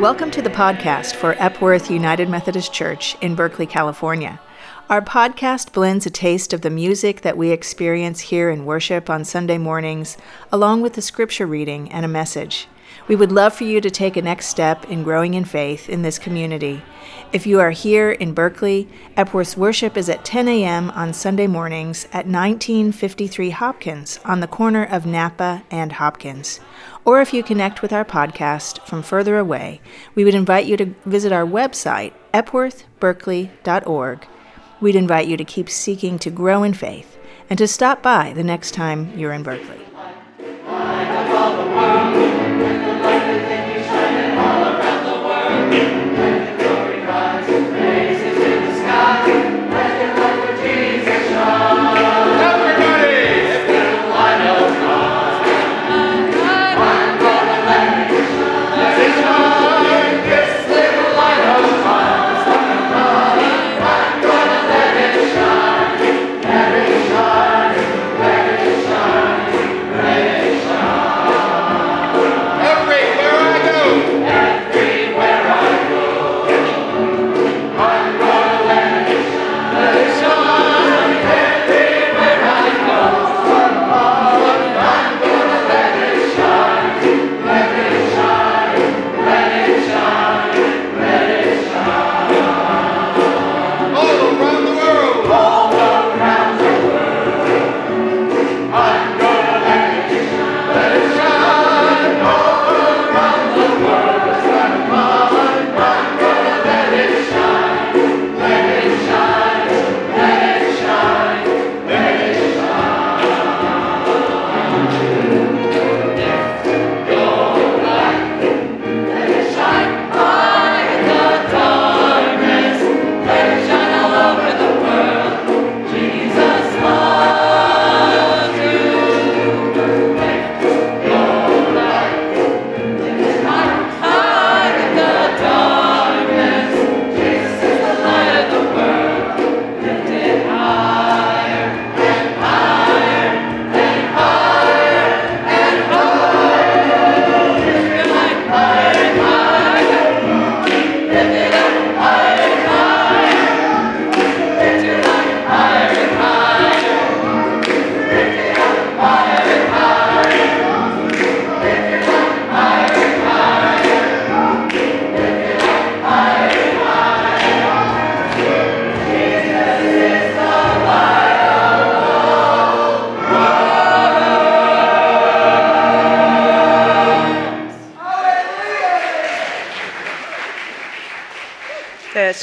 Welcome to the podcast for Epworth United Methodist Church in Berkeley, California. Our podcast blends a taste of the music that we experience here in worship on Sunday mornings, along with a scripture reading and a message. We would love for you to take a next step in growing in faith in this community. If you are here in Berkeley, Epworth's worship is at 10 a.m. on Sunday mornings at 1953 Hopkins on the corner of Napa and Hopkins. Or if you connect with our podcast from further away, we would invite you to visit our website, epworthberkeley.org. We'd invite you to keep seeking to grow in faith and to stop by the next time you're in Berkeley.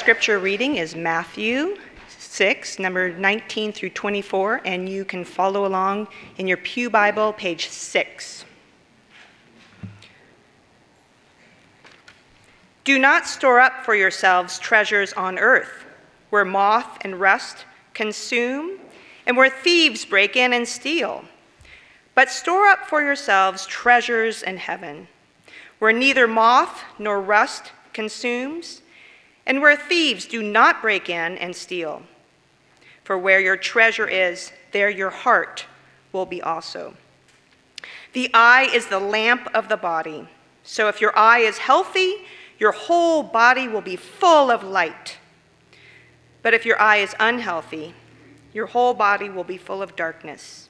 Scripture reading is Matthew 6, number 19 through 24, and you can follow along in your Pew Bible, page 6. Do not store up for yourselves treasures on earth, where moth and rust consume, and where thieves break in and steal. But store up for yourselves treasures in heaven, where neither moth nor rust consumes and where thieves do not break in and steal. For where your treasure is, there your heart will be also. The eye is the lamp of the body. So if your eye is healthy, your whole body will be full of light. But if your eye is unhealthy, your whole body will be full of darkness.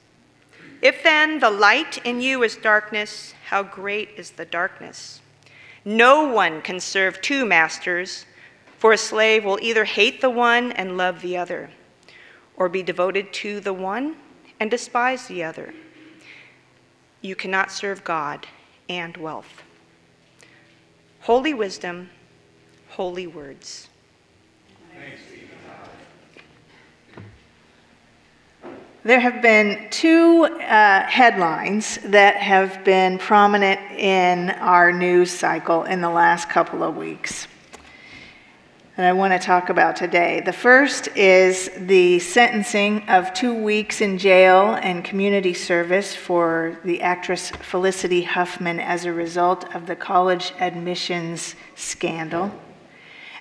If then the light in you is darkness, how great is the darkness? No one can serve two masters. For a slave will either hate the one and love the other, or be devoted to the one and despise the other. You cannot serve God and wealth. Holy wisdom, holy words. There have been two uh, headlines that have been prominent in our news cycle in the last couple of weeks that I want to talk about today. The first is the sentencing of two weeks in jail and community service for the actress Felicity Huffman as a result of the college admissions scandal.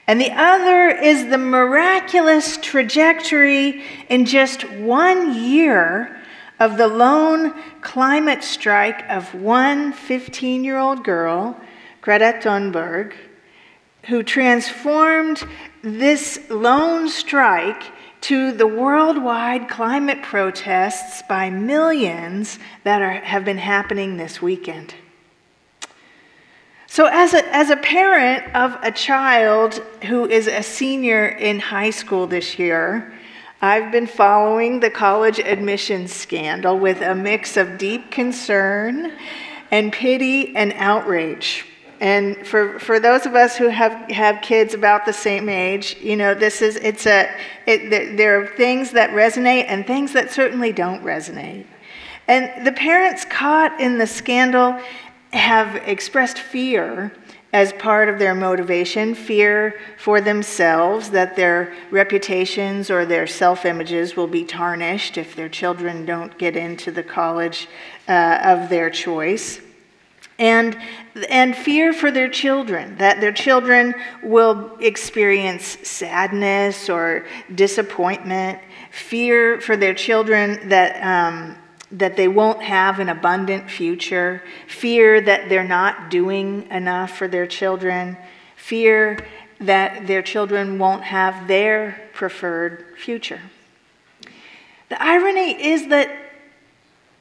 And the other is the miraculous trajectory in just one year of the lone climate strike of one 15 year old girl, Greta Thunberg who transformed this lone strike to the worldwide climate protests by millions that are, have been happening this weekend. So, as a, as a parent of a child who is a senior in high school this year, I've been following the college admissions scandal with a mix of deep concern and pity and outrage. And for, for those of us who have, have kids about the same age, you know, this is, it's a, it, there are things that resonate and things that certainly don't resonate. And the parents caught in the scandal have expressed fear as part of their motivation fear for themselves that their reputations or their self images will be tarnished if their children don't get into the college uh, of their choice. And, and fear for their children, that their children will experience sadness or disappointment, fear for their children that um, that they won't have an abundant future, fear that they're not doing enough for their children, fear that their children won't have their preferred future. The irony is that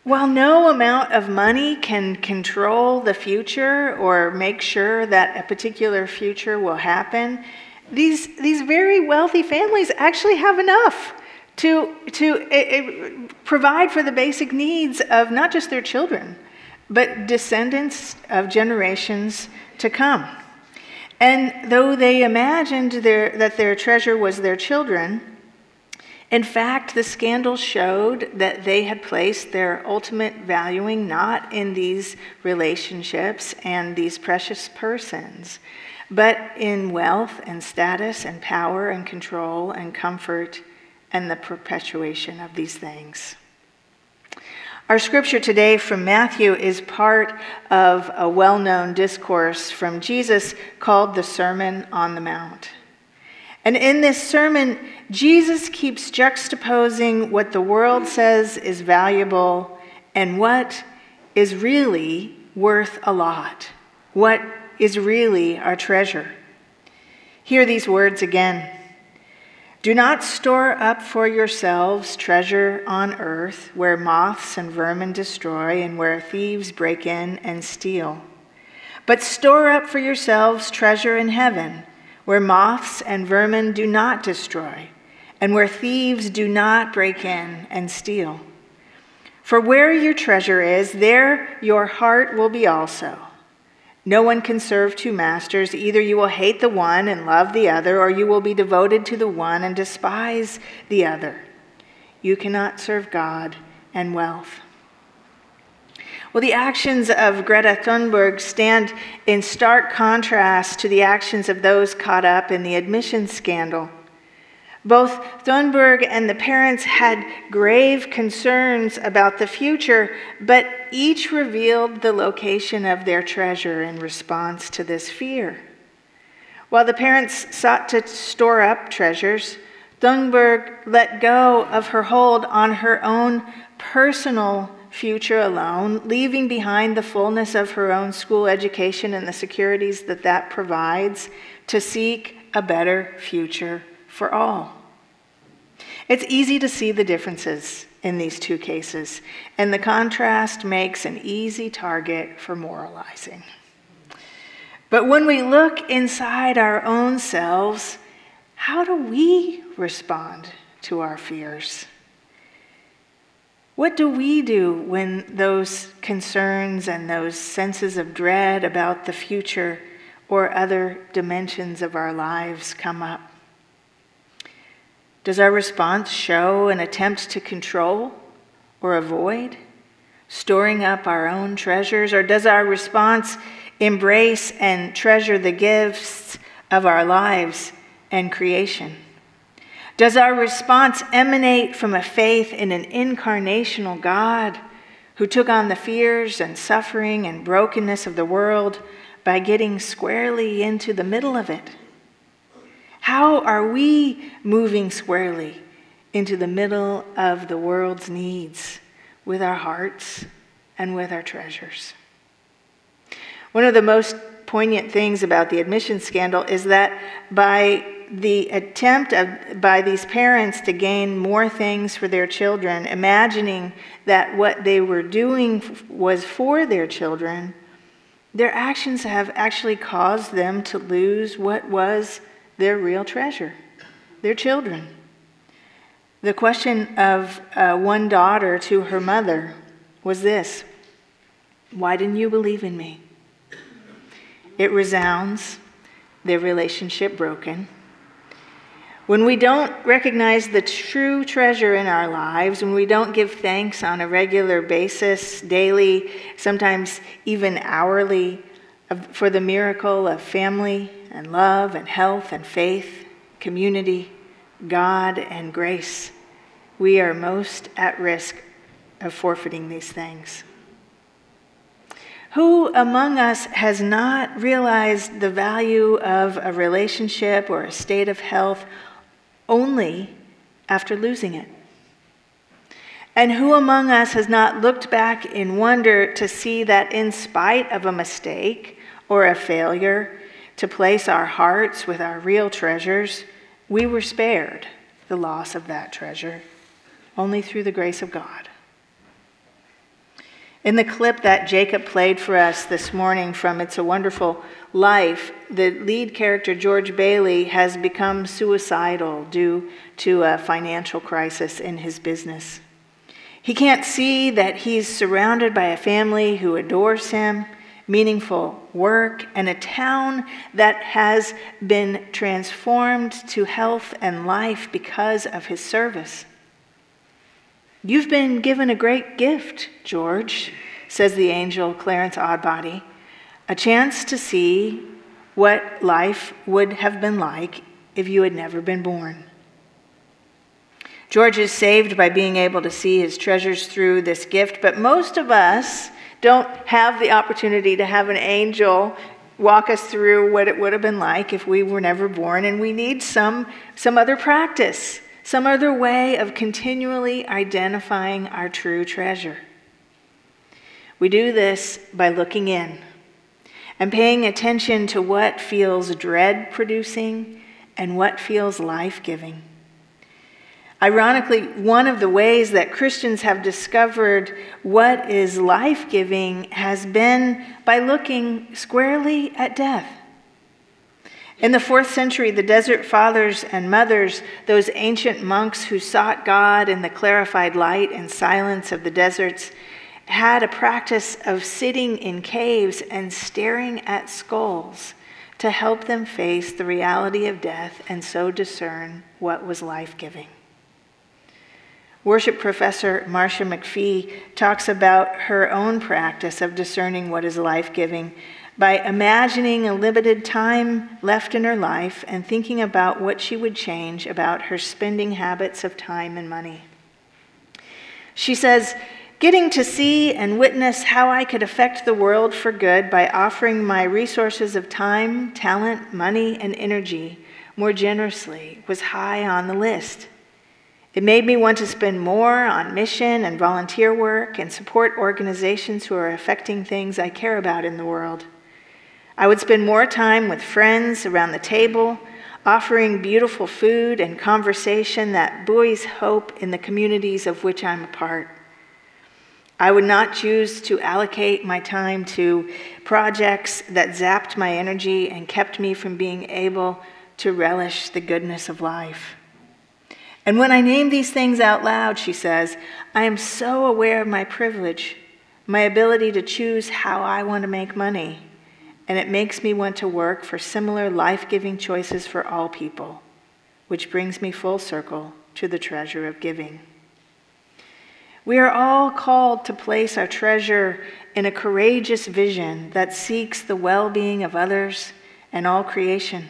while no amount of money can control the future or make sure that a particular future will happen, these, these very wealthy families actually have enough to, to uh, provide for the basic needs of not just their children, but descendants of generations to come. And though they imagined their, that their treasure was their children, in fact, the scandal showed that they had placed their ultimate valuing not in these relationships and these precious persons, but in wealth and status and power and control and comfort and the perpetuation of these things. Our scripture today from Matthew is part of a well known discourse from Jesus called the Sermon on the Mount. And in this sermon, Jesus keeps juxtaposing what the world says is valuable and what is really worth a lot, what is really our treasure. Hear these words again. Do not store up for yourselves treasure on earth where moths and vermin destroy and where thieves break in and steal. But store up for yourselves treasure in heaven where moths and vermin do not destroy and where thieves do not break in and steal. For where your treasure is, there your heart will be also. No one can serve two masters. Either you will hate the one and love the other, or you will be devoted to the one and despise the other. You cannot serve God and wealth. Well, the actions of Greta Thunberg stand in stark contrast to the actions of those caught up in the admissions scandal. Both Thunberg and the parents had grave concerns about the future, but each revealed the location of their treasure in response to this fear. While the parents sought to store up treasures, Thunberg let go of her hold on her own personal future alone, leaving behind the fullness of her own school education and the securities that that provides to seek a better future for all. It's easy to see the differences in these two cases, and the contrast makes an easy target for moralizing. But when we look inside our own selves, how do we respond to our fears? What do we do when those concerns and those senses of dread about the future or other dimensions of our lives come up? Does our response show an attempt to control or avoid, storing up our own treasures? Or does our response embrace and treasure the gifts of our lives and creation? Does our response emanate from a faith in an incarnational God who took on the fears and suffering and brokenness of the world by getting squarely into the middle of it? How are we moving squarely into the middle of the world's needs with our hearts and with our treasures? One of the most poignant things about the admission scandal is that by the attempt of, by these parents to gain more things for their children, imagining that what they were doing was for their children, their actions have actually caused them to lose what was their real treasure their children. The question of uh, one daughter to her mother was this Why didn't you believe in me? It resounds, their relationship broken. When we don't recognize the true treasure in our lives, when we don't give thanks on a regular basis, daily, sometimes even hourly, for the miracle of family and love and health and faith, community, God and grace, we are most at risk of forfeiting these things. Who among us has not realized the value of a relationship or a state of health only after losing it? And who among us has not looked back in wonder to see that, in spite of a mistake or a failure to place our hearts with our real treasures, we were spared the loss of that treasure only through the grace of God? In the clip that Jacob played for us this morning from It's a Wonderful Life, the lead character, George Bailey, has become suicidal due to a financial crisis in his business. He can't see that he's surrounded by a family who adores him, meaningful work, and a town that has been transformed to health and life because of his service. You've been given a great gift, George, says the angel Clarence Odbody, a chance to see what life would have been like if you had never been born. George is saved by being able to see his treasures through this gift, but most of us don't have the opportunity to have an angel walk us through what it would have been like if we were never born, and we need some, some other practice some other way of continually identifying our true treasure. We do this by looking in and paying attention to what feels dread producing and what feels life giving. Ironically, one of the ways that Christians have discovered what is life giving has been by looking squarely at death. In the fourth century, the desert fathers and mothers, those ancient monks who sought God in the clarified light and silence of the deserts, had a practice of sitting in caves and staring at skulls to help them face the reality of death and so discern what was life giving. Worship professor Marcia McFee talks about her own practice of discerning what is life giving by imagining a limited time left in her life and thinking about what she would change about her spending habits of time and money. She says, Getting to see and witness how I could affect the world for good by offering my resources of time, talent, money, and energy more generously was high on the list. It made me want to spend more on mission and volunteer work and support organizations who are affecting things I care about in the world. I would spend more time with friends around the table, offering beautiful food and conversation that buoys hope in the communities of which I'm a part. I would not choose to allocate my time to projects that zapped my energy and kept me from being able to relish the goodness of life. And when I name these things out loud, she says, I am so aware of my privilege, my ability to choose how I want to make money and it makes me want to work for similar life giving choices for all people, which brings me full circle to the treasure of giving. We are all called to place our treasure in a courageous vision that seeks the well being of others and all creation.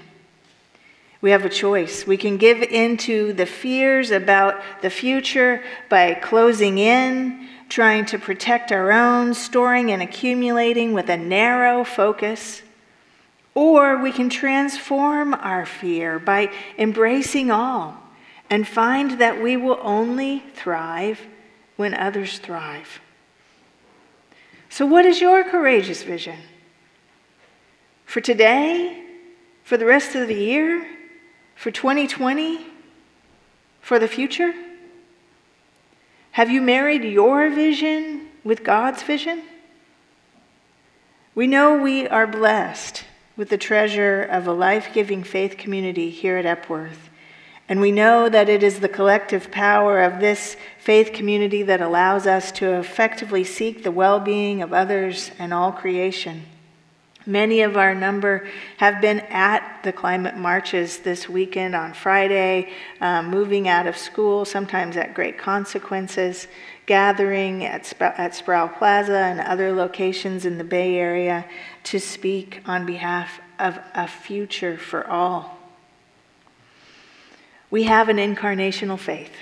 We have a choice. We can give into the fears about the future by closing in trying to protect our own, storing and accumulating with a narrow focus. Or we can transform our fear by embracing all and find that we will only thrive when others thrive. So, what is your courageous vision? For today? For the rest of the year? For 2020? For the future? Have you married your vision with God's vision? We know we are blessed with the treasure of a life giving faith community here at Epworth. And we know that it is the collective power of this faith community that allows us to effectively seek the well being of others and all creation. Many of our number have been at the climate marches this weekend on Friday, um, moving out of school, sometimes at great consequences, gathering at, Sp- at Sproul Plaza and other locations in the Bay Area to speak on behalf of a future for all. We have an incarnational faith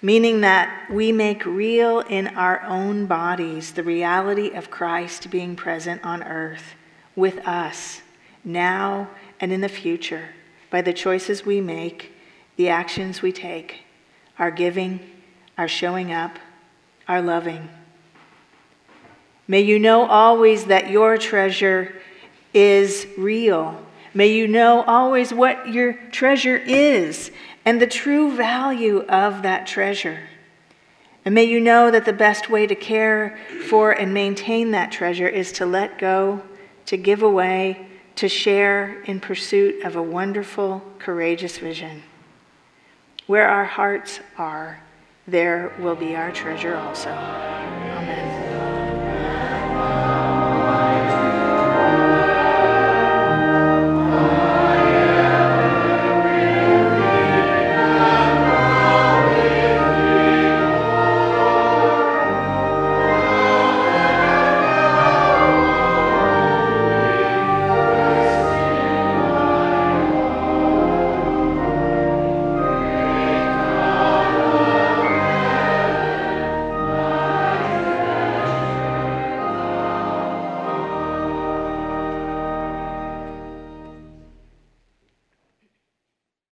meaning that we make real in our own bodies the reality of Christ being present on earth with us now and in the future by the choices we make, the actions we take, our giving, our showing up, our loving. May you know always that your treasure is real. May you know always what your treasure is and the true value of that treasure. And may you know that the best way to care for and maintain that treasure is to let go to give away, to share in pursuit of a wonderful, courageous vision. Where our hearts are, there will be our treasure also.